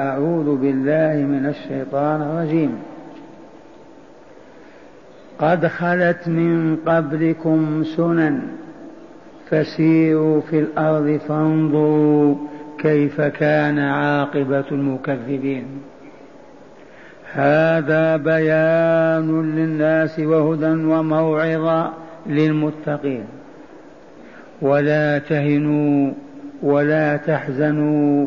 أعوذ بالله من الشيطان الرجيم. قد خلت من قبلكم سنن فسيروا في الأرض فانظروا كيف كان عاقبة المكذبين. هذا بيان للناس وهدى وموعظة للمتقين. ولا تهنوا ولا تحزنوا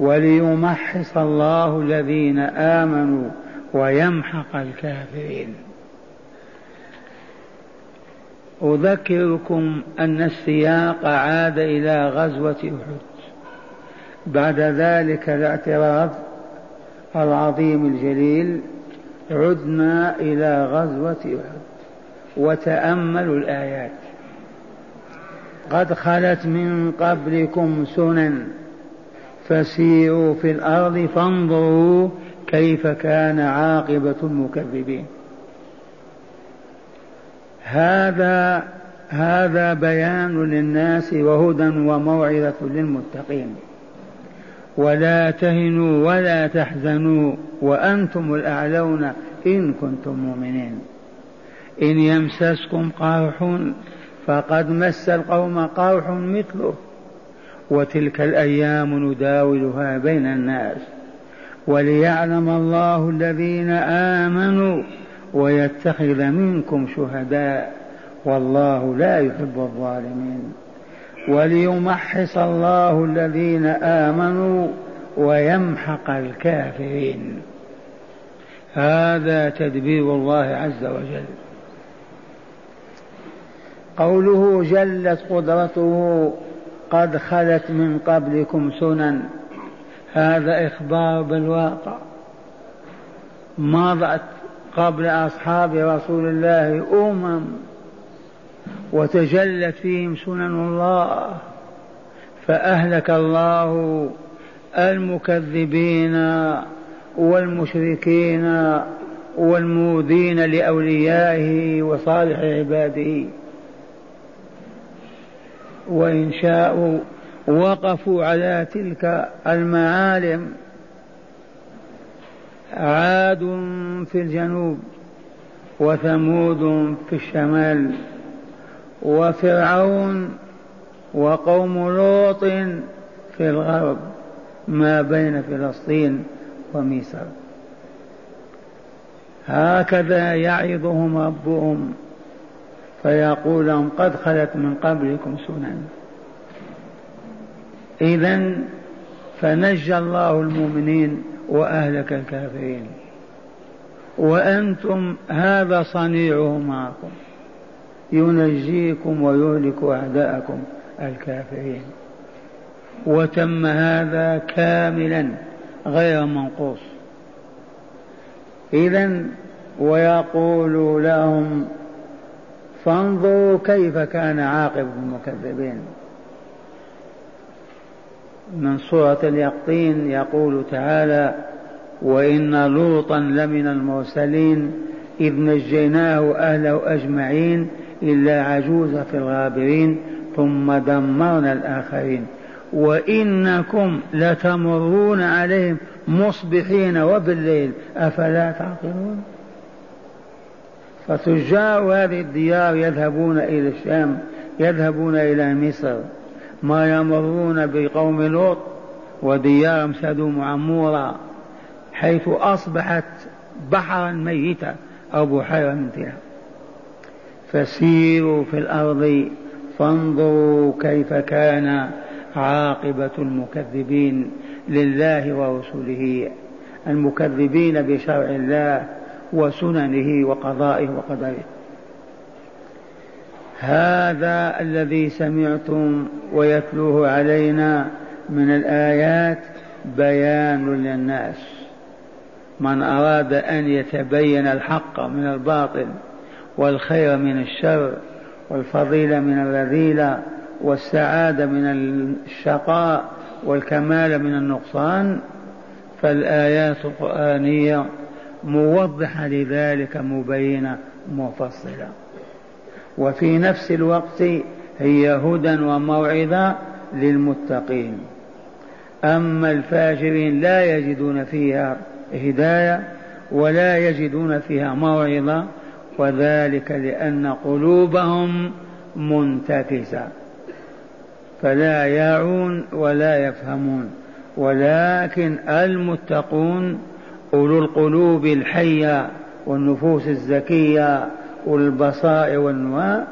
وليمحص الله الذين آمنوا ويمحق الكافرين. أذكركم أن السياق عاد إلى غزوة أحد. بعد ذلك الاعتراض العظيم الجليل عدنا إلى غزوة أحد وتأملوا الآيات. قد خلت من قبلكم سنن فسيروا في الأرض فانظروا كيف كان عاقبة المكذبين. هذا هذا بيان للناس وهدى وموعظة للمتقين. ولا تهنوا ولا تحزنوا وأنتم الأعلون إن كنتم مؤمنين. إن يمسسكم قرح فقد مس القوم قرح مثله. وتلك الأيام نداولها بين الناس وليعلم الله الذين آمنوا ويتخذ منكم شهداء والله لا يحب الظالمين وليمحص الله الذين آمنوا ويمحق الكافرين هذا تدبير الله عز وجل قوله جلت قدرته قد خلت من قبلكم سنن. هذا إخبار بالواقع. مضت قبل أصحاب رسول الله أمم وتجلت فيهم سنن الله. فأهلك الله المكذبين والمشركين والموذين لأوليائه وصالح عباده. وإن شاءوا وقفوا على تلك المعالم عاد في الجنوب وثمود في الشمال وفرعون وقوم لوط في الغرب ما بين فلسطين ومصر. هكذا يعظهم ربهم. فيقول لهم قد خلت من قبلكم سنن. إذا فنجى الله المؤمنين وأهلك الكافرين. وأنتم هذا صنيعه معكم. ينجيكم ويهلك أعداءكم الكافرين. وتم هذا كاملا غير منقوص. إذا ويقول لهم فانظروا كيف كان عاقبة المكذبين. من سورة اليقطين يقول تعالى وإن لوطا لمن المرسلين إذ نجيناه أهله أجمعين إلا عجوز في الغابرين ثم دمرنا الآخرين. وإنكم لتمرون عليهم مصبحين وبالليل. أفلا تعقلون؟ فتجار هذه الديار يذهبون إلى الشام يذهبون إلى مصر. ما يمرون بقوم لوط وديار سدوم عمورة حيث أصبحت بحرا ميتا أو بحيرة ممتلئة فسيروا في الأرض فانظروا كيف كان عاقبة المكذبين لله ورسوله المكذبين بشرع الله وسننه وقضائه وقدره هذا الذي سمعتم ويتلوه علينا من الآيات بيان للناس. من أراد أن يتبين الحق من الباطل والخير من الشر والفضيلة من الرذيلة والسعادة من الشقاء والكمال من النقصان فالآيات القرآنية موضحة لذلك مبينة مفصلة. وفي نفس الوقت هي هدى وموعظة للمتقين. أما الفاجرين لا يجدون فيها هداية ولا يجدون فيها موعظة وذلك لأن قلوبهم منتكسة. فلا يعون ولا يفهمون. ولكن المتقون أولو القلوب الحية والنفوس الزكية والبصائر والنواء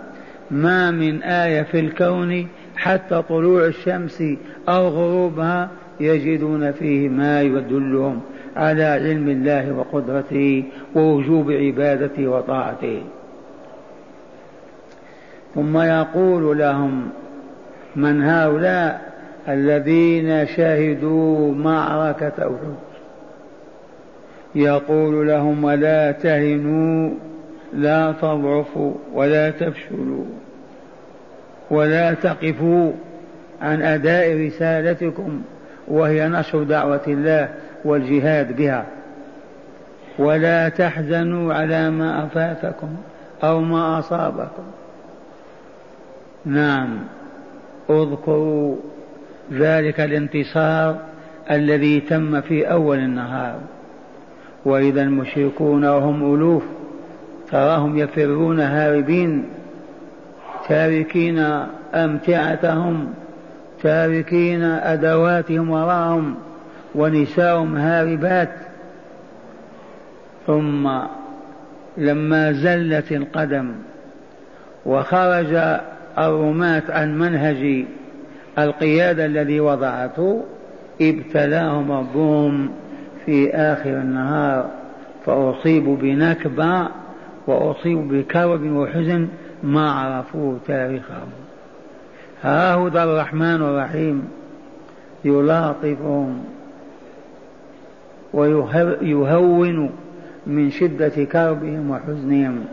ما من آية في الكون حتى طلوع الشمس أو غروبها يجدون فيه ما يدلهم على علم الله وقدرته ووجوب عبادته وطاعته. ثم يقول لهم من هؤلاء الذين شهدوا معركة أحد؟ يقول لهم ولا تهنوا لا تضعفوا ولا تفشلوا ولا تقفوا عن أداء رسالتكم وهي نشر دعوة الله والجهاد بها. ولا تحزنوا على ما أفاتكم أو ما أصابكم. نعم اذكروا ذلك الانتصار الذي تم في أول النهار. وإذا المشركون وهم ألوف تراهم يفرون هاربين تاركين أمتعتهم تاركين أدواتهم وراءهم ونساءهم هاربات. ثم لما زلت القدم وخرج الرماة عن منهج القيادة الذي وضعته ابتلاهم ربهم. في آخر النهار فأصيبوا بنكبة وأصيبوا بكرب وحزن ما عرفوا تاريخهم. ها هو الرحمن الرحيم. يلاطفهم ويهون من شدة كربهم وحزنهم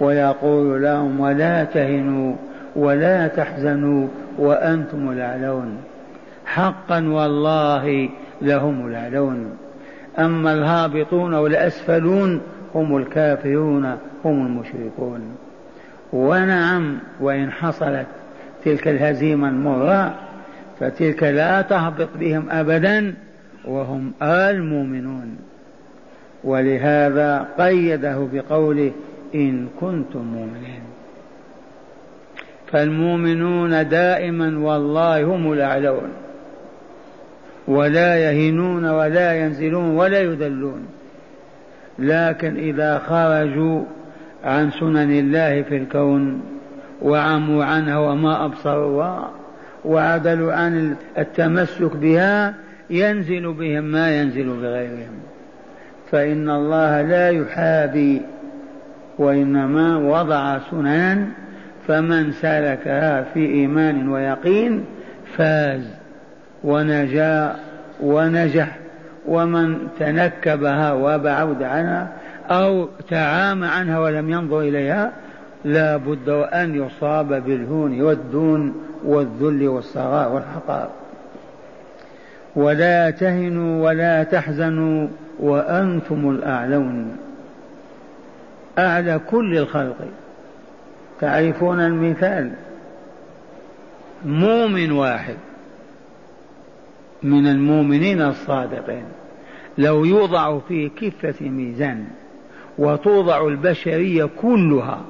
ويقول لهم ولا تهنوا ولا تحزنوا وأنتم الأعلون. حقا والله لهم الأعلون. أما الهابطون والأسفلون هم الكافرون هم المشركون. ونعم وإن حصلت تلك الهزيمة المرة فتلك لا تهبط بهم أبدا وهم المؤمنون. ولهذا قيده بقوله إن كنتم مؤمنين. فالمؤمنون دائما والله هم الأعلون. ولا يهنون ولا ينزلون ولا يذلون. لكن إذا خرجوا عن سنن الله في الكون وعموا عنها وما أبصروها وعدلوا عن التمسك بها ينزل بهم ما ينزل بغيرهم. فإن الله لا يحابي وإنما وضع سننا فمن سلكها في إيمان ويقين فاز. ونجا ونجح ومن تنكبها وبعد عنها أو تعامى عنها ولم ينظر إليها لا بد أن يصاب بالهون والدون والذل والصغار والحقار. ولا تهنوا ولا تحزنوا وأنتم الأعلون. أعلى كل الخلق. تعرفون المثال؟ مؤمن واحد. من المؤمنين الصادقين. لو يوضع في كفة ميزان وتوضع البشرية كلها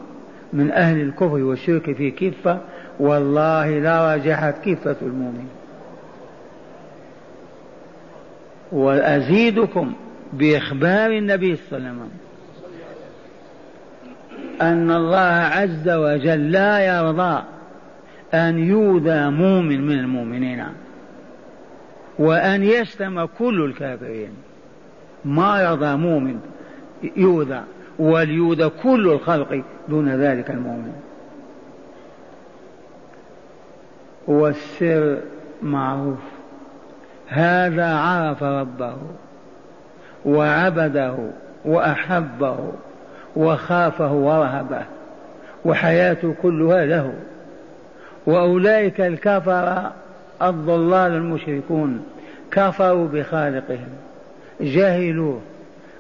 من أهل الكفر والشرك في كفة والله لا رجحت كفة المؤمن وأزيدكم بإخبار النبي صلى الله عليه وسلم أن الله عز وجل لا يرضى أن يؤذى مؤمن من المؤمنين. وأن يسلم كل الكافرين. ما يرضى مؤمن يؤذى وليؤذى كل الخلق دون ذلك المؤمن. والسر معروف. هذا عرف ربه وعبده وأحبه وخافه ورهبه وحياته كلها له. وأولئك الكفر الضلال المشركون كفروا بخالقهم جهلوه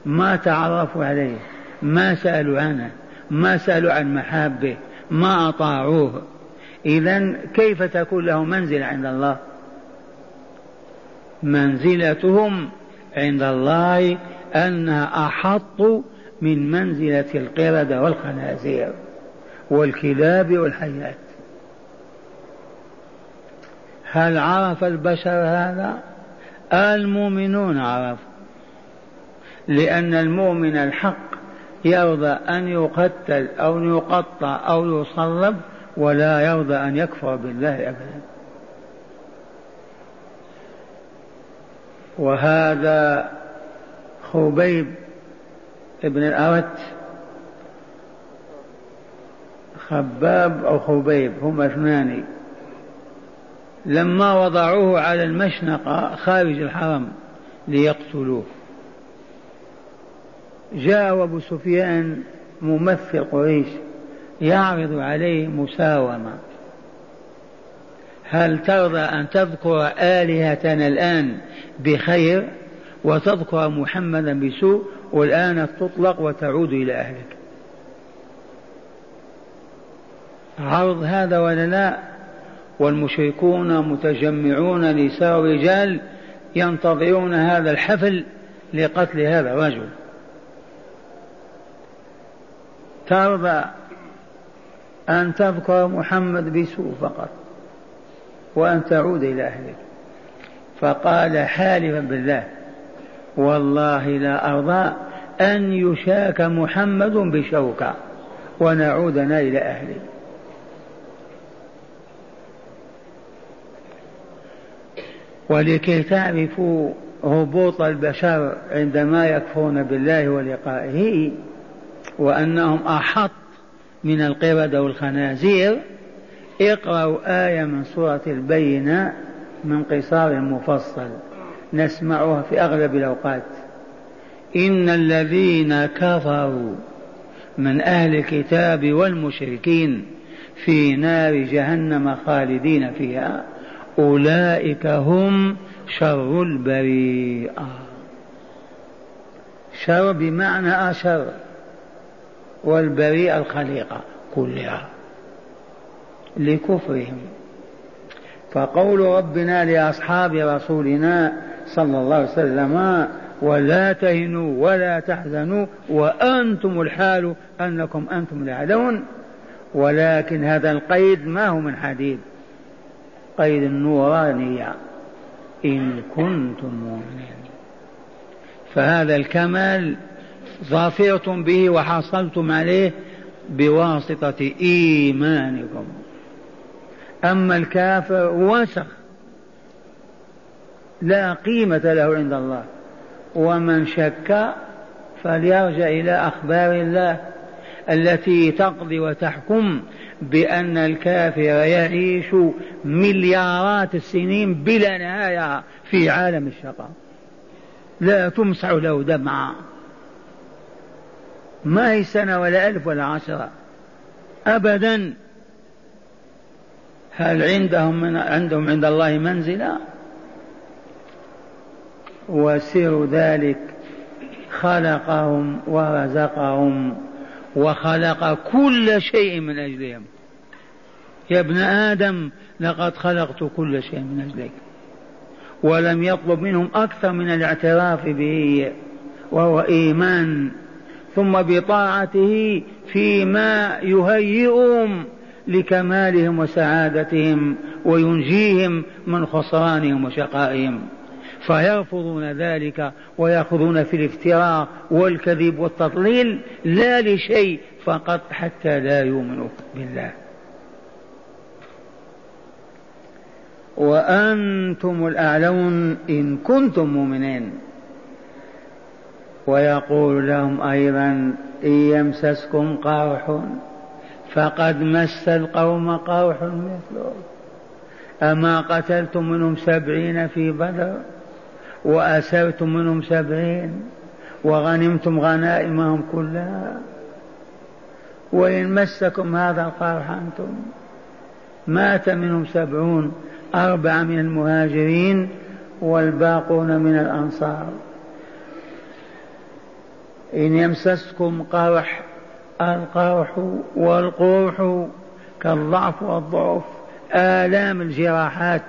ما تعرفوا عليه ما سألوا عنه ما سألوا عن محابه ما أطاعوه. إذا كيف تكون له منزلة عند الله؟ منزلتهم عند الله أنها أحط من منزلة القردة والخنازير والكلاب والحيات هل عرف البشر هذا؟ المؤمنون عرفوا. لأن المؤمن الحق يرضى أن يقتل أو يقطع أو يصلب ولا يرضى أن يكفر بالله أبدا. وهذا خبيب ابن الأرت. خباب أو خبيب هما اثنان. لما وضعوه على المشنقة خارج الحرم ليقتلوه. جاء أبو سفيان ممثل قريش يعرض عليه مساومة. هل ترضى أن تذكر آلهتنا الآن بخير وتذكر محمدا بسوء؟ والآن تطلق وتعود إلى أهلك. عرض هذا ولا لا؟ والمشركون متجمعون نساء ورجال ينتظرون هذا الحفل لقتل هذا الرجل. ترضى أن تذكر محمد بسوء فقط وأن تعود إلى أهلك. فقال حالفا بالله والله لا أرضى أن يشاك محمد بشوكة ونعودنا إلى أهله ولكي تعرفوا هبوط البشر عندما يكفرون بالله ولقائه وأنهم أحط من القردة والخنازير اقرأوا آية من سورة البينة من قصار مفصل نسمعها في أغلب الأوقات. إن الذين كفروا من أهل الكتاب والمشركين في نار جهنم خالدين فيها. أولئك هم شر البريئة. شر بمعنى أشر والبريئة الخليقة كلها لكفرهم. فقول ربنا لأصحاب رسولنا صلى الله عليه وسلم ولا تهنوا ولا تحزنوا وأنتم الحال أنكم أنتم الأعلون ولكن هذا القيد ما هو من حديد. قيد النورانية إن كنتم مؤمنين فهذا الكمال ظافرتم به وحصلتم عليه بواسطة إيمانكم. أما الكافر وسخ لا قيمة له عند الله. ومن شك فليرجع إلى أخبار الله التي تقضي وتحكم بأن الكافر يعيش مليارات السنين بلا نهاية في عالم الشقاء. لا تمسح له دمعة ما هي سنة ولا ألف ولا عشرة. أبدا. هل عندهم من عندهم عند الله منزلة؟ وسر ذلك خلقهم ورزقهم. وخلق كل شيء من أجلهم. يا ابن آدم لقد خلقت كل شيء من أجلك. ولم يطلب منهم أكثر من الاعتراف به وهو إيمان. ثم بطاعته فيما يهيئهم لكمالهم وسعادتهم وينجيهم من خسرانهم وشقائهم. فيرفضون ذلك ويأخذون في الافتراء والكذب والتضليل لا لشيء فقط حتى لا يؤمنوا بالله. وأنتم الأعلون إن كنتم مؤمنين. ويقول لهم أيضا إن يمسسكم قرح فقد مس القوم قرح مثله. أما قتلتم منهم سبعين في بدر؟ وأسرتم منهم سبعين وغنمتم غنائمهم كلها. وإن مسكم هذا القرح أنتم مات منهم سبعون أربعة من المهاجرين والباقون من الأنصار. إن يمسسكم قرح القرح والقرح كالضعف والضعف آلام الجراحات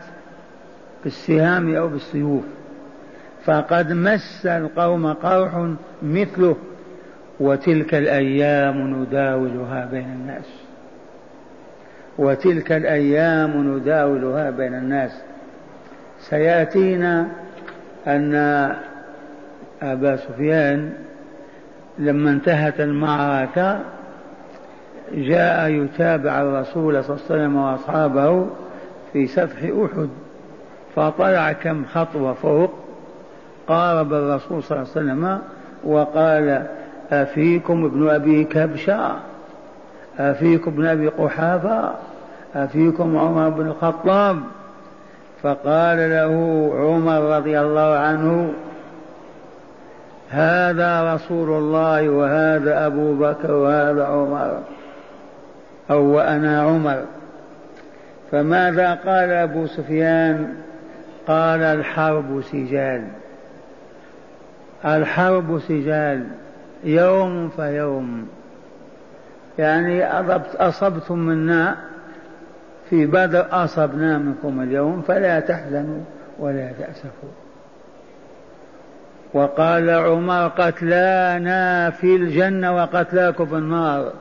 بالسهام أو بالسيوف. فقد مس القوم قرح مثله وتلك الأيام نداولها بين الناس. وتلك الأيام نداولها بين الناس. سيأتينا أن أبا سفيان لما انتهت المعركة جاء يتابع الرسول صلى الله عليه وسلم وأصحابه في سفح أحد فطلع كم خطوة فوق قارب الرسول صلى الله عليه وسلم وقال أفيكم ابن أبي كبشة؟ أفيكم ابن أبي قحافة؟ أفيكم عمر بن الخطاب؟ فقال له عمر رضي الله عنه هذا رسول الله وهذا أبو بكر وهذا عمر أو وأنا عمر. فماذا قال أبو سفيان؟ قال الحرب سجال. الحرب سجال يوم فيوم. يعني أصبتم منا في بدر أصبنا منكم اليوم فلا تحزنوا ولا تأسفوا. وقال عمر قتلانا في الجنة وقتلاكم في النار.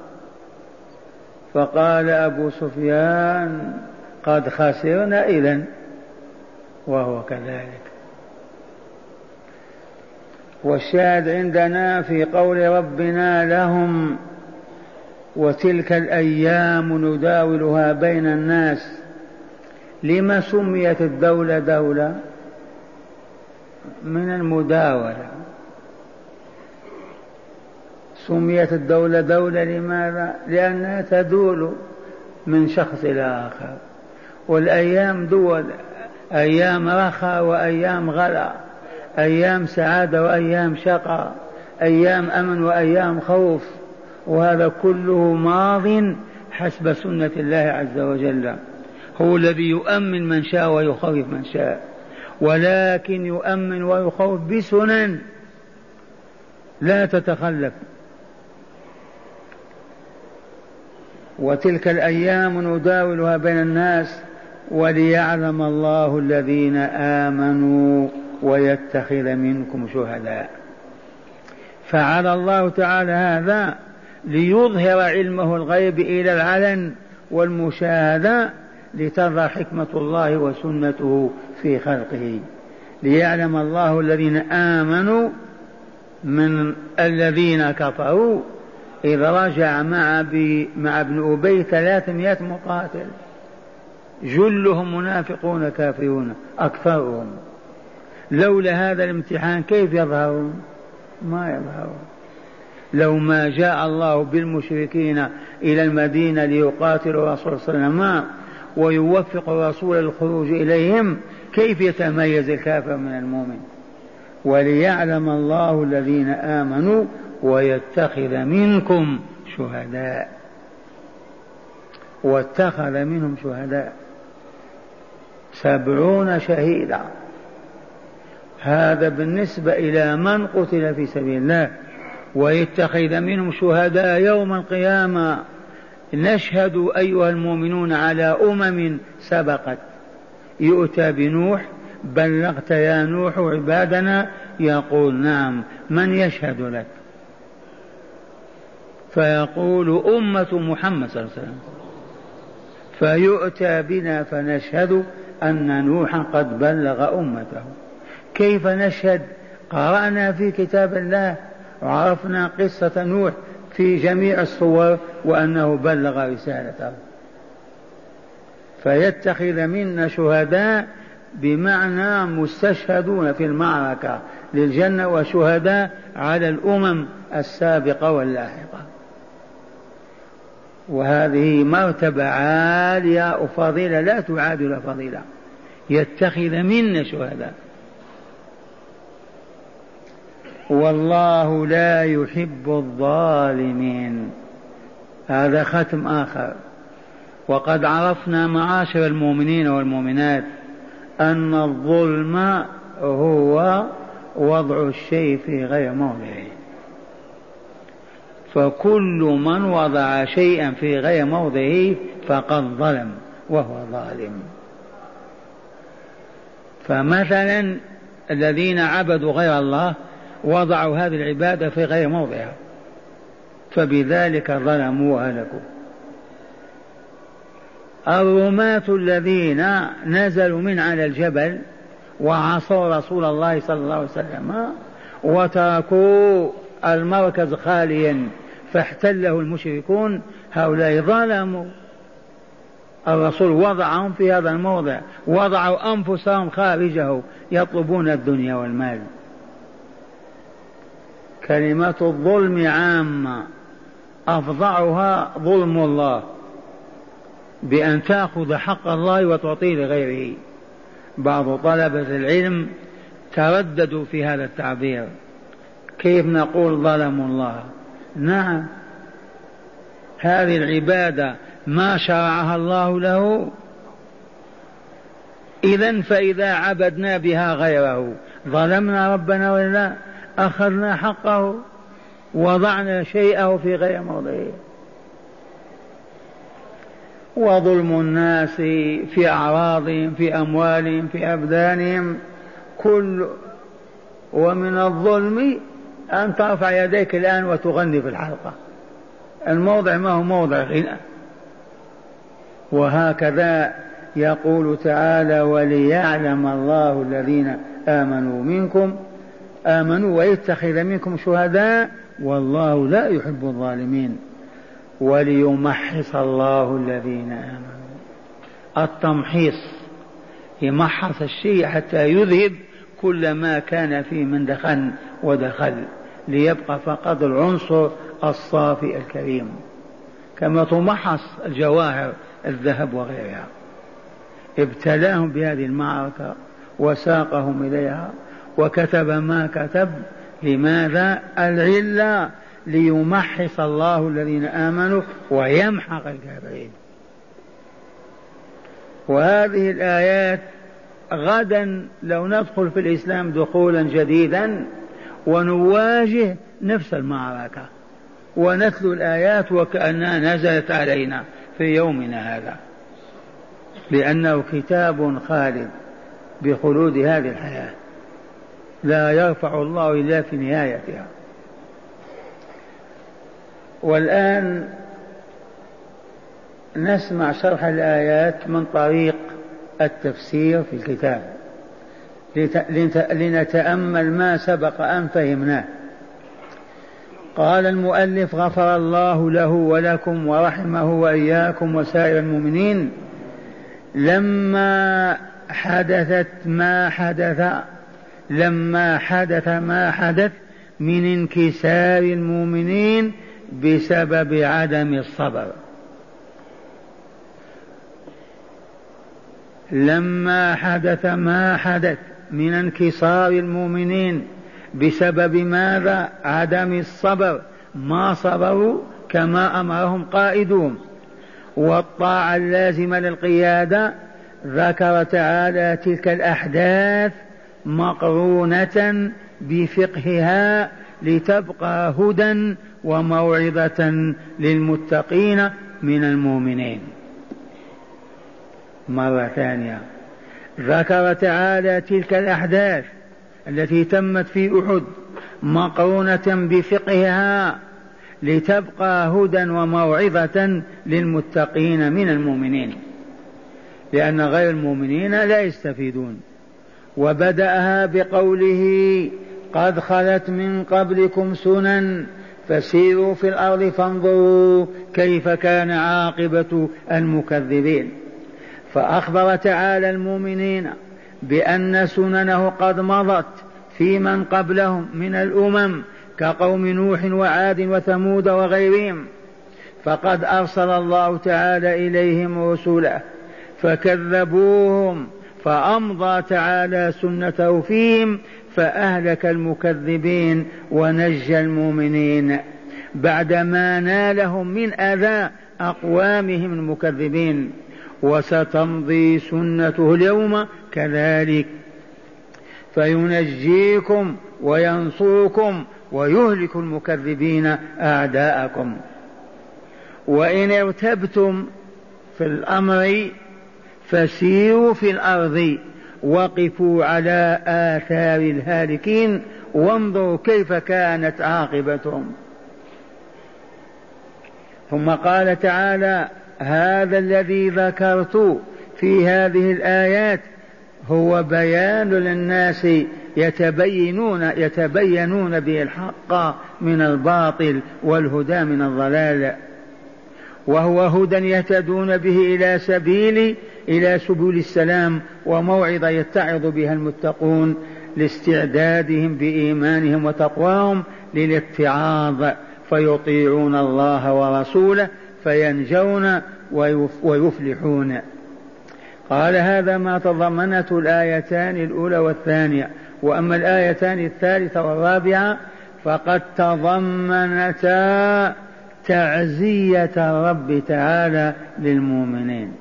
فقال أبو سفيان قد خسرنا إذا وهو كذلك. والشاهد عندنا في قول ربنا لهم وتلك الأيام نداولها بين الناس لما سميت الدولة دولة من المداولة. سميت الدولة دولة لماذا؟ لأنها تدول من شخص إلى آخر. والأيام دول أيام رخاء وأيام غلا أيام سعادة وأيام شقاء أيام أمن وأيام خوف وهذا كله ماض حسب سنة الله عز وجل. هو الذي يؤمن من شاء ويخوف من شاء ولكن يؤمن ويخوف بسنن لا تتخلف. وتلك الأيام نداولها بين الناس وليعلم الله الذين آمنوا. ويتخذ منكم شهداء. فعل الله تعالى هذا ليظهر علمه الغيب إلى العلن والمشاهدة لتظهر حكمة الله وسنته في خلقه. ليعلم الله الذين آمنوا من الذين كفروا إذ رجع مع, مع ابن أبي ثلاثمائة مقاتل. جلهم منافقون كافرون أكثرهم. لولا هذا الامتحان كيف يظهرون؟ ما يظهرون. لو ما جاء الله بالمشركين إلى المدينة ليقاتلوا الرسول صلى الله عليه وسلم ويوفق الرسول الخروج إليهم كيف يتميز الكافر من المؤمن؟ وليعلم الله الذين آمنوا ويتخذ منكم شهداء. واتخذ منهم شهداء. سبعون شهيدا. هذا بالنسبة إلى من قتل في سبيل الله. ويتخذ منهم شهداء يوم القيامة. نشهد أيها المؤمنون على أمم سبقت. يؤتى بنوح بلغت يا نوح عبادنا. يقول نعم من يشهد لك؟ فيقول أمة محمد صلى الله عليه وسلم. فيؤتى بنا فنشهد أن نوحا قد بلغ أمته. كيف نشهد؟ قرأنا في كتاب الله وعرفنا قصة نوح في جميع الصور وأنه بلغ رسالته فيتخذ منا شهداء بمعنى مستشهدون في المعركة للجنة وشهداء على الأمم السابقة واللاحقة. وهذه مرتبة عالية وفضيلة لا تعادل فضيلة. يتخذ منا شهداء. والله لا يحب الظالمين. هذا ختم آخر. وقد عرفنا معاشر المؤمنين والمؤمنات أن الظلم هو وضع الشيء في غير موضعه. فكل من وضع شيئا في غير موضعه فقد ظلم وهو ظالم. فمثلا الذين عبدوا غير الله وضعوا هذه العبادة في غير موضعها. فبذلك ظلموا وهلكوا الرماة الذين نزلوا من على الجبل وعصوا رسول الله صلى الله عليه وسلم وتركوا المركز خاليا فاحتله المشركون هؤلاء ظلموا. الرسول وضعهم في هذا الموضع وضعوا أنفسهم خارجه يطلبون الدنيا والمال. كلمة الظلم عامة. افظعها ظلم الله. بأن تأخذ حق الله وتعطيه لغيره. بعض طلبة العلم ترددوا في هذا التعبير. كيف نقول ظلموا الله؟ نعم. هذه العبادة ما شرعها الله له. إذا فإذا عبدنا بها غيره ظلمنا ربنا ولا؟ أخذنا حقه وضعنا شيئه في غير موضعه. وظلم الناس في أعراضهم في أموالهم في أبدانهم كل ومن الظلم أن ترفع يديك الآن وتغني في الحلقة. الموضع ما هو موضع غنى وهكذا يقول تعالى وليعلم الله الذين آمنوا منكم آمنوا ويتخذ منكم شهداء والله لا يحب الظالمين. وليمحص الله الذين آمنوا. التمحيص يمحص الشيء حتى يذهب كل ما كان فيه من دخن ودخل ليبقى فقط العنصر الصافي الكريم. كما تمحص الجواهر الذهب وغيرها. ابتلاهم بهذه المعركة وساقهم إليها. وكتب ما كتب لماذا؟ العلة ليمحص الله الذين آمنوا ويمحق الكافرين. وهذه الآيات غدا لو ندخل في الإسلام دخولا جديدا ونواجه نفس المعركة. ونتلو الآيات وكأنها نزلت علينا في يومنا هذا. لأنه كتاب خالد بخلود هذه الحياة. لا يرفع الله إلا في نهايتها. والآن نسمع شرح الآيات من طريق التفسير في الكتاب. لنتأمل ما سبق أن فهمناه. قال المؤلف غفر الله له ولكم ورحمه وإياكم وسائر المؤمنين لما حدثت ما حدث لما حدث ما حدث من انكسار المؤمنين بسبب عدم الصبر. لما حدث ما حدث من انكسار المؤمنين بسبب ماذا؟ عدم الصبر. ما صبروا كما أمرهم قائدهم والطاعة اللازمة للقيادة ذكر تعالى تلك الأحداث مقرونة بفقهها لتبقى هدى وموعظة للمتقين من المؤمنين. مرة ثانية. ذكر تعالى تلك الأحداث التي تمت في أحد مقرونة بفقهها لتبقى هدى وموعظة للمتقين من المؤمنين لأن غير المؤمنين لا يستفيدون. وبدأها بقوله قد خلت من قبلكم سنن فسيروا في الأرض فانظروا كيف كان عاقبة المكذبين. فأخبر تعالى المؤمنين بأن سننه قد مضت في من قبلهم من الأمم كقوم نوح وعاد وثمود وغيرهم. فقد أرسل الله تعالى إليهم رسله فكذبوهم فأمضى تعالى سنته فيهم فأهلك المكذبين ونجى المؤمنين بعدما نالهم من أذى أقوامهم المكذبين وستمضي سنته اليوم كذلك فينجيكم وينصركم ويهلك المكذبين أعداءكم وإن ارتبتم في الأمر فسيروا في الأرض وقفوا على آثار الهالكين وانظروا كيف كانت عاقبتهم. ثم قال تعالى هذا الذي ذكرت في هذه الآيات هو بيان للناس يتبينون يتبينون به الحق من الباطل والهدى من الضلال. وهو هدى يهتدون به إلى سبيل إلى سبل السلام وموعظة يتعظ بها المتقون لاستعدادهم بإيمانهم وتقواهم للاتعاظ. فيطيعون الله ورسوله فينجون ويفلحون. قال هذا ما تضمنته الآيتان الأولى والثانية. وأما الآيتان الثالثة والرابعة فقد تضمنتا تعزية الرب تعالى للمؤمنين.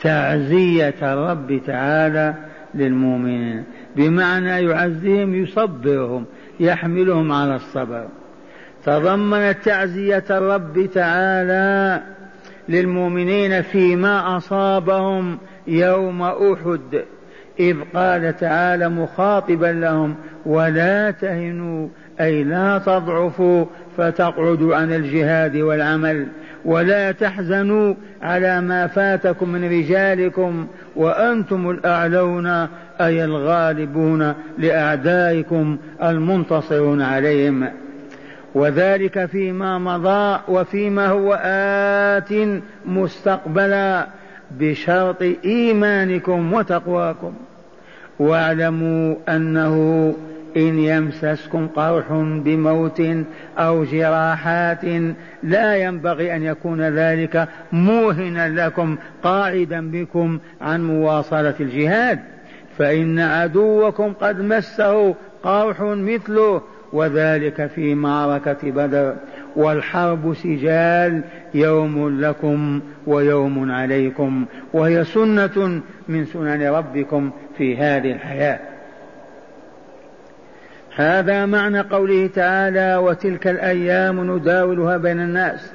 تعزية الرب تعالى للمؤمنين. بمعنى يعزيهم يصبرهم يحملهم على الصبر. تضمنت تعزية الرب تعالى للمؤمنين فيما أصابهم يوم أحد إذ قال تعالى مخاطبا لهم ولا تهنوا أي لا تضعفوا فتقعدوا عن الجهاد والعمل ولا تحزنوا على ما فاتكم من رجالكم وأنتم الأعلون أي الغالبون لأعدائكم المنتصرون عليهم. وذلك فيما مضى وفيما هو آت مستقبلا بشرط إيمانكم وتقواكم. واعلموا أنه إن يمسسكم قرح بموت أو جراحات لا ينبغي أن يكون ذلك موهنا لكم قاعدا بكم عن مواصلة الجهاد. فإن عدوكم قد مسه قرح مثله وذلك في معركة بدر. والحرب سجال يوم لكم ويوم عليكم وهي سنة من سنن ربكم في هذه الحياة. هذا معنى قوله تعالى وتلك الأيام نداولها بين الناس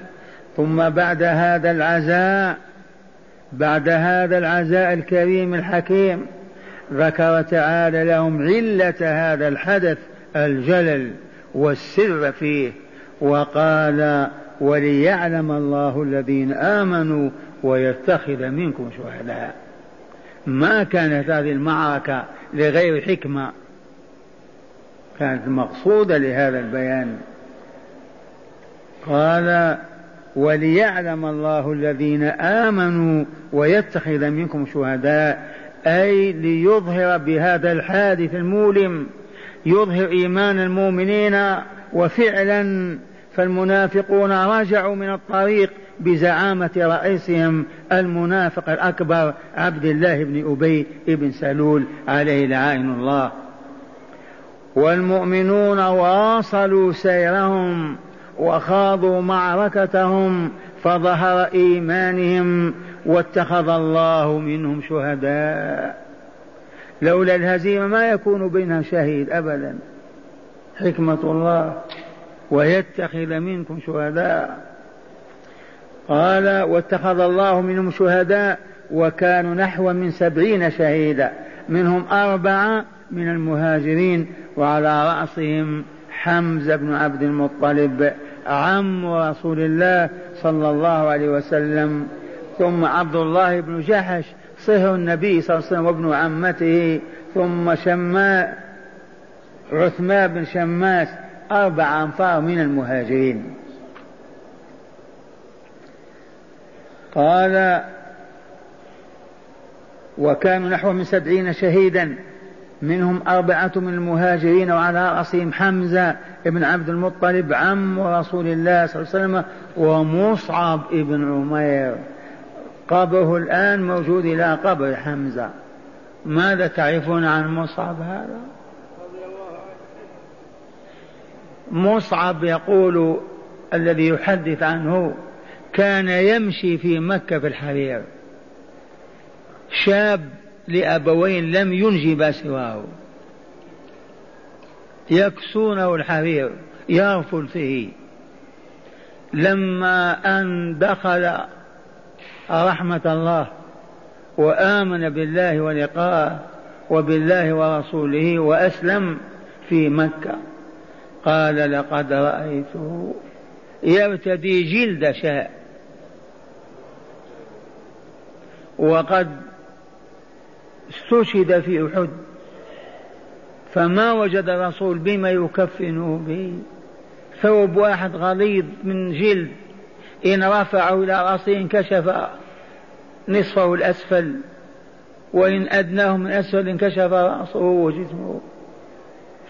ثم بعد هذا العزاء بعد هذا العزاء الكريم الحكيم ذكر تعالى لهم علة هذا الحدث الجلل والسر فيه وقال وليعلم الله الذين آمنوا ويتخذ منكم شهداء ما كانت هذه المعركة لغير حكمة كانت مقصودة لهذا البيان. قال وليعلم الله الذين آمنوا ويتخذ منكم شهداء أي ليظهر بهذا الحادث المؤلم يظهر إيمان المؤمنين وفعلا فالمنافقون رجعوا من الطريق بزعامة رئيسهم المنافق الأكبر عبد الله بن أبي بن سلول عليه لعائن الله. والمؤمنون واصلوا سيرهم وخاضوا معركتهم فظهر إيمانهم واتخذ الله منهم شهداء. لولا الهزيمة ما يكون بينها شهيد أبدا. حكمة الله ويتخذ منكم شهداء. قال واتخذ الله منهم شهداء وكانوا نحو من سبعين شهيدا. منهم أربعة من المهاجرين وعلى رأسهم حمزة بن عبد المطلب عم رسول الله صلى الله عليه وسلم ثم عبد الله بن جحش صهر النبي صلى الله عليه وسلم وابن عمته ثم شماء عثمان بن شماس أربع أنفار من المهاجرين. قال وكانوا نحو من سبعين شهيدا منهم أربعة من المهاجرين وعلى رأسهم حمزة بن عبد المطلب عم رسول الله صلى الله عليه وسلم ومصعب بن عمير. قبره الآن موجود إلى قبر حمزة. ماذا تعرفون عن مصعب هذا؟ مصعب يقول الذي يحدث عنه كان يمشي في مكة في الحرير. شاب لأبوين لم ينجب سواه. يكسونه الحرير يرفل فيه. لما أن دخل رحمة الله وآمن بالله ولقاءه وبالله ورسوله وأسلم في مكة قال لقد رأيته. يرتدي جلد شاء وقد استشهد في أحد فما وجد الرسول بما يكفنه به. ثوب واحد غليظ من جلد إن رفعه إلى رأسه انكشف نصفه الأسفل وإن أدناه من أسفل انكشف رأسه وجسمه.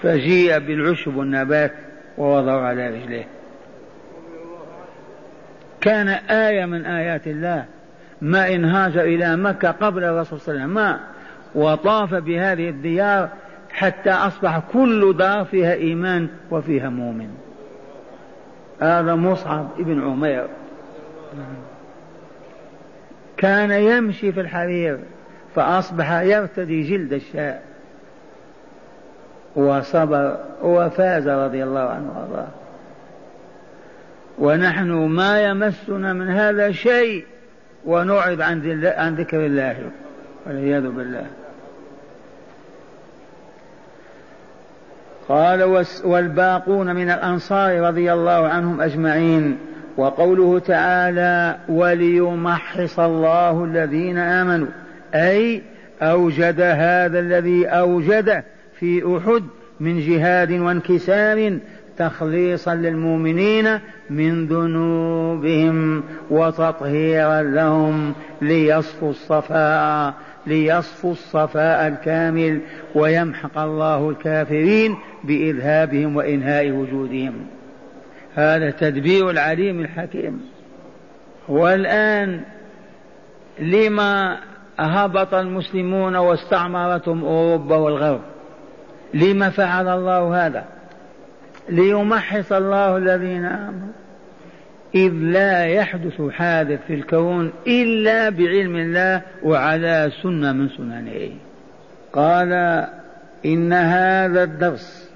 فجيء بالعشب والنبات ووضعه على رجليه كان آية من آيات الله ما إن هاجر إلى مكة قبل الرسول صلى الله عليه وسلم. ما وطاف بهذه الديار حتى أصبح كل دار فيها إيمان وفيها مؤمن. هذا مصعب ابن عمير. كان يمشي في الحرير فأصبح يرتدي جلد الشاء وصبر وفاز رضي الله عنه وأرضاه. ونحن ما يمسنا من هذا شيء ونعرض عن عن ذكر الله والعياذ بالله. قال والباقون من الأنصار رضي الله عنهم أجمعين وقوله تعالى وليمحص الله الذين آمنوا أي أوجد هذا الذي أوجده في أحد من جهاد وانكسار تخليصا للمؤمنين من ذنوبهم وتطهيرا لهم ليصفوا الصفاء ليصفوا الصفاء الكامل ويمحق الله الكافرين بإذهابهم وإنهاء وجودهم. هذا تدبير العليم الحكيم. والآن لما هبط المسلمون واستعمرتهم أوروبا والغرب لما فعل الله هذا؟ ليمحص الله الذين آمنوا. إذ لا يحدث حادث في الكون إلا بعلم الله وعلى سنة من سننه. قال إن هذا الدرس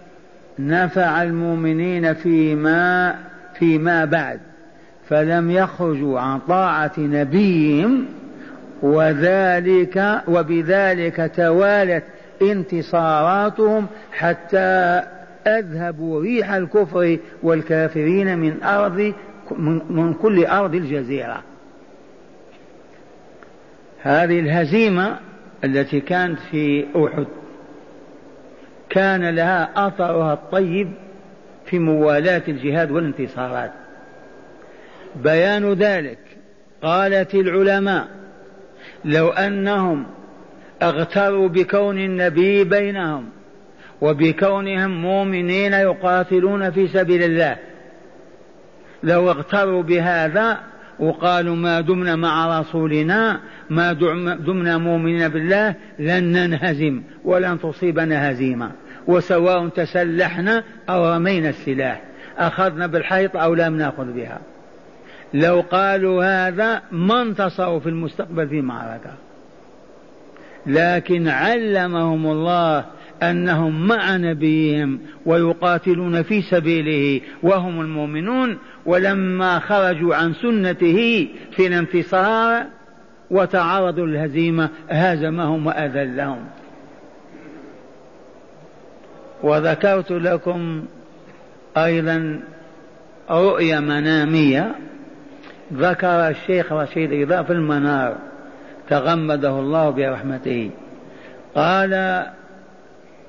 نفع المؤمنين فيما فيما بعد فلم يخرجوا عن طاعة نبيهم وذلك وبذلك توالت انتصاراتهم حتى أذهبوا ريح الكفر والكافرين من أرض من كل أرض الجزيرة. هذه الهزيمة التي كانت في أحد كان لها أثرها الطيب في موالاة الجهاد والانتصارات. بيان ذلك قالت العلماء لو أنهم اغتروا بكون النبي بينهم وبكونهم مؤمنين يقاتلون في سبيل الله لو اغتروا بهذا وقالوا ما دمنا مع رسولنا ما دمنا مؤمنين بالله لن ننهزم ولن تصيبنا هزيمة. وسواء تسلحنا أو رمينا السلاح أخذنا بالحيط أو لم نأخذ بها. لو قالوا هذا ما انتصروا في المستقبل في معركة. لكن علمهم الله أنهم مع نبيهم ويقاتلون في سبيله وهم المؤمنون ولما خرجوا عن سنته في الانتصار وتعرضوا للهزيمه هزمهم وأذلهم. وذكرت لكم أيضا رؤيا منامية ذكر الشيخ رشيد رضا في المنار تغمده الله برحمته. قال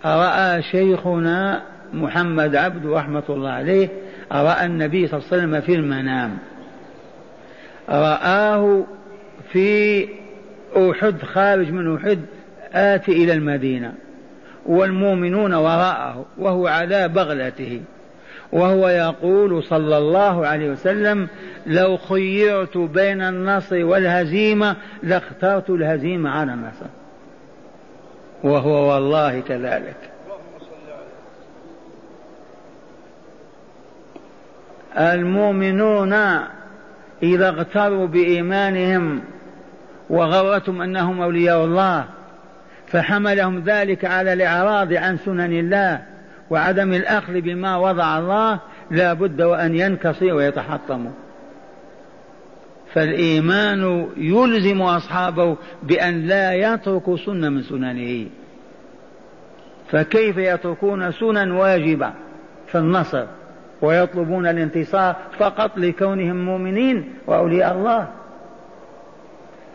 رأى شيخنا محمد عبد رحمة الله عليه رأى النبي صلى الله عليه وسلم في المنام. رآه في أحد خارج من أحد آتي إلى المدينة. والمؤمنون وراءه وهو على بغلته. وهو يقول صلى الله عليه وسلم لو خيرت بين النصر والهزيمة لاخترت الهزيمة على النصر. وهو والله كذلك. المؤمنون إذا اغتروا بإيمانهم وغرتهم أنهم أولياء الله فحملهم ذلك على الإعراض عن سنن الله وعدم الأخذ بما وضع الله لا بد وأن ينكصوا ويتحطموا فالإيمان يلزم أصحابه بأن لا يتركوا سنة من سننه. فكيف يتركون سنن واجبة في النصر ويطلبون الانتصار فقط لكونهم مؤمنين وأولياء الله؟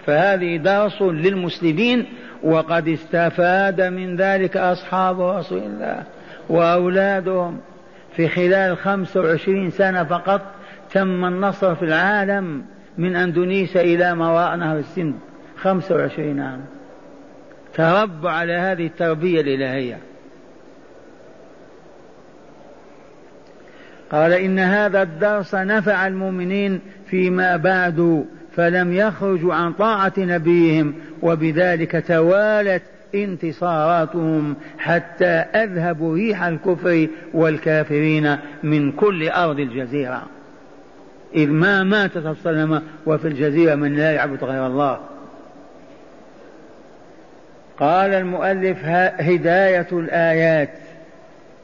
فهذه درس للمسلمين وقد استفاد من ذلك أصحاب رسول الله وأولادهم. في خلال خمس وعشرين سنة فقط تم النصر في العالم. من أندونيسيا إلى ما وراء نهر السند خمسة وعشرين عام. تربوا على هذه التربية الإلهية. قال إن هذا الدرس نفع المؤمنين فيما بعد فلم يخرجوا عن طاعة نبيهم وبذلك توالت انتصاراتهم حتى أذهبوا ريح الكفر والكافرين من كل أرض الجزيرة. إذ ما مات صلى الله عليه وفي الجزيرة من لا يعبد غير الله. قال المؤلف هداية الآيات.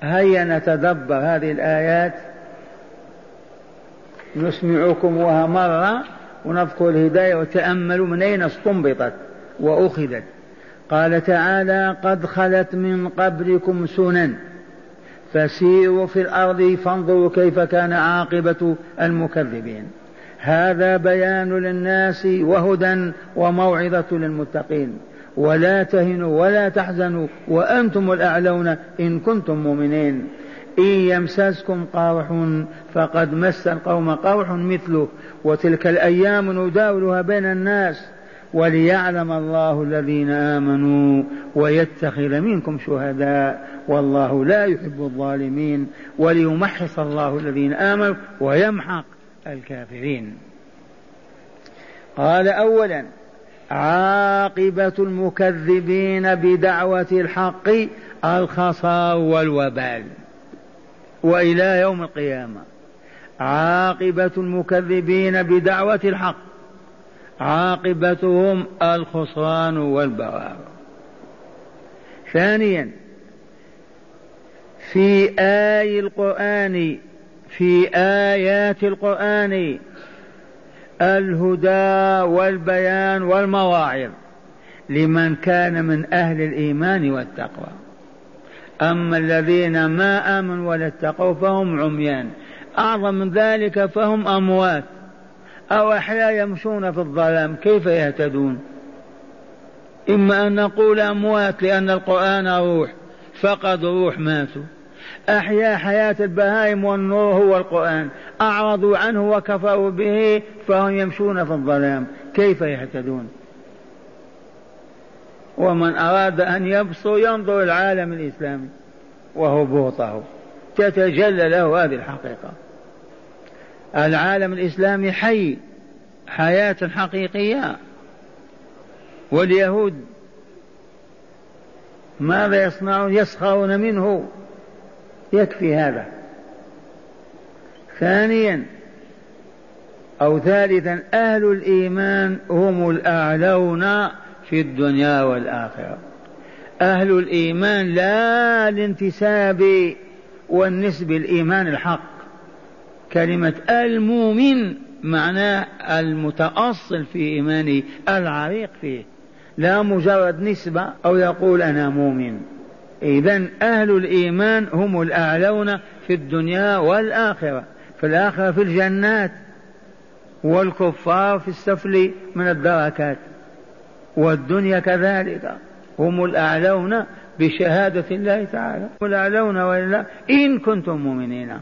هيا نتدبر هذه الآيات. نسمعكمها مرة ونذكر الهداية وتأملوا من أين استنبطت وأخذت. قال تعالى قد خلت من قبلكم سنن. فسيروا في الأرض فانظروا كيف كان عاقبة المكذبين. هذا بيان للناس وهدى وموعظة للمتقين. ولا تهنوا ولا تحزنوا وأنتم الأعلون إن كنتم مؤمنين. إن يمسسكم قرح فقد مس القوم قرح مثله. وتلك الأيام نداولها بين الناس وليعلم الله الذين آمنوا ويتخذ منكم شهداء والله لا يحب الظالمين وليمحص الله الذين آمنوا ويمحق الكافرين. قال أولا عاقبة المكذبين بدعوة الحق الخصار والوبال. وإلى يوم القيامة عاقبة المكذبين بدعوة الحق عاقبتهم الخسران والبوار ثانيا في آي القرآن في آيات القرآن الهدى والبيان والمواعظ لمن كان من أهل الإيمان والتقوى. أما الذين ما آمنوا ولا اتقوا فهم عميان. أعظم من ذلك فهم أموات. أو أحياء يمشون في الظلام كيف يهتدون؟ إما أن نقول أموات لأن القرآن روح فقد روح ماتوا. أحيا حياة البهائم والنور هو القرآن أعرضوا عنه وكفروا به فهم يمشون في الظلام كيف يهتدون؟ ومن أراد أن يبصر ينظر العالم الإسلامي وهبوطه تتجلى له هذه الحقيقة. العالم الإسلامي حي حياة حقيقية. واليهود ماذا يصنعون؟ يسخرون منه. يكفي هذا. ثانيا أو ثالثا أهل الإيمان هم الأعلون في الدنيا والآخرة. أهل الإيمان لا الانتساب والنسب الإيمان الحق. كلمة المؤمن معناه المتأصل في إيمانه العريق فيه. لا مجرد نسبة أو يقول أنا مؤمن. إذا أهل الإيمان هم الأعلون في الدنيا والآخرة. في الآخرة في الجنات والكفار في السفل من الدركات. والدنيا كذلك. هم الأعلون بشهادة الله تعالى. هم الأعلون وإلا إن كنتم مؤمنين.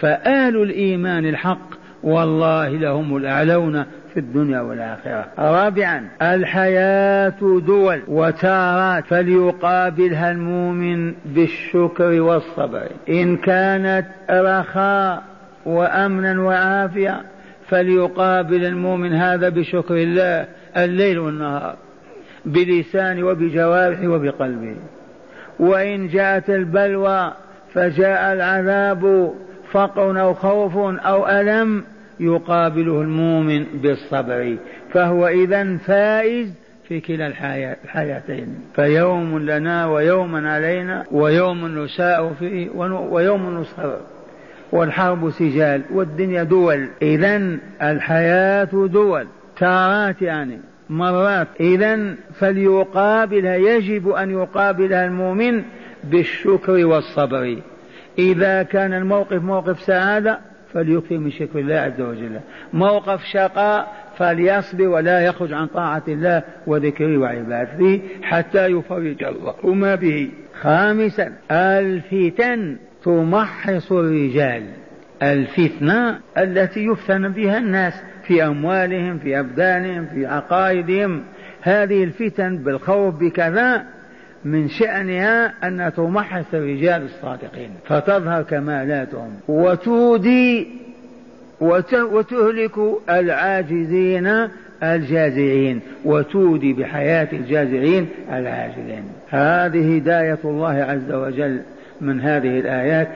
فأهل الإيمان الحق والله لهم الأعلون في الدنيا والآخرة. رابعا الحياة دول وتارات فليقابلها المؤمن بالشكر والصبر. إن كانت رخاء وأمنا وعافية فليقابل المؤمن هذا بشكر الله الليل والنهار بلسانه وبجوارحه وبقلبه. وإن جاءت البلوى فجاء العذاب فقر أو خوف أو ألم يقابله المؤمن بالصبر فهو إذا فائز في كلا الحياتين. فيوم لنا ويوم علينا ويوم نساء فيه ويوم نصبر والحرب سجال والدنيا دول. إذا الحياة دول. تارات يعني. مرات. إذا فليقابلها يجب أن يقابلها المؤمن بالشكر والصبر. إذا كان الموقف موقف سعادة فليكثر من شكر الله عز وجل. موقف شقاء فليصبر ولا يخرج عن طاعة الله وذكره وعبادته حتى يفرج الله ما به. خامسا الفتن تمحص الرجال. الفتنة التي يفتن بها الناس في أموالهم في أبدانهم في عقائدهم. هذه الفتن بالخوف بكذا من شأنها أن تمحص الرجال الصادقين فتظهر كمالاتهم. وتودي وتهلك العاجزين الجازعين وتودي بحياة الجازعين العاجزين. هذه هداية الله عز وجل من هذه الآيات.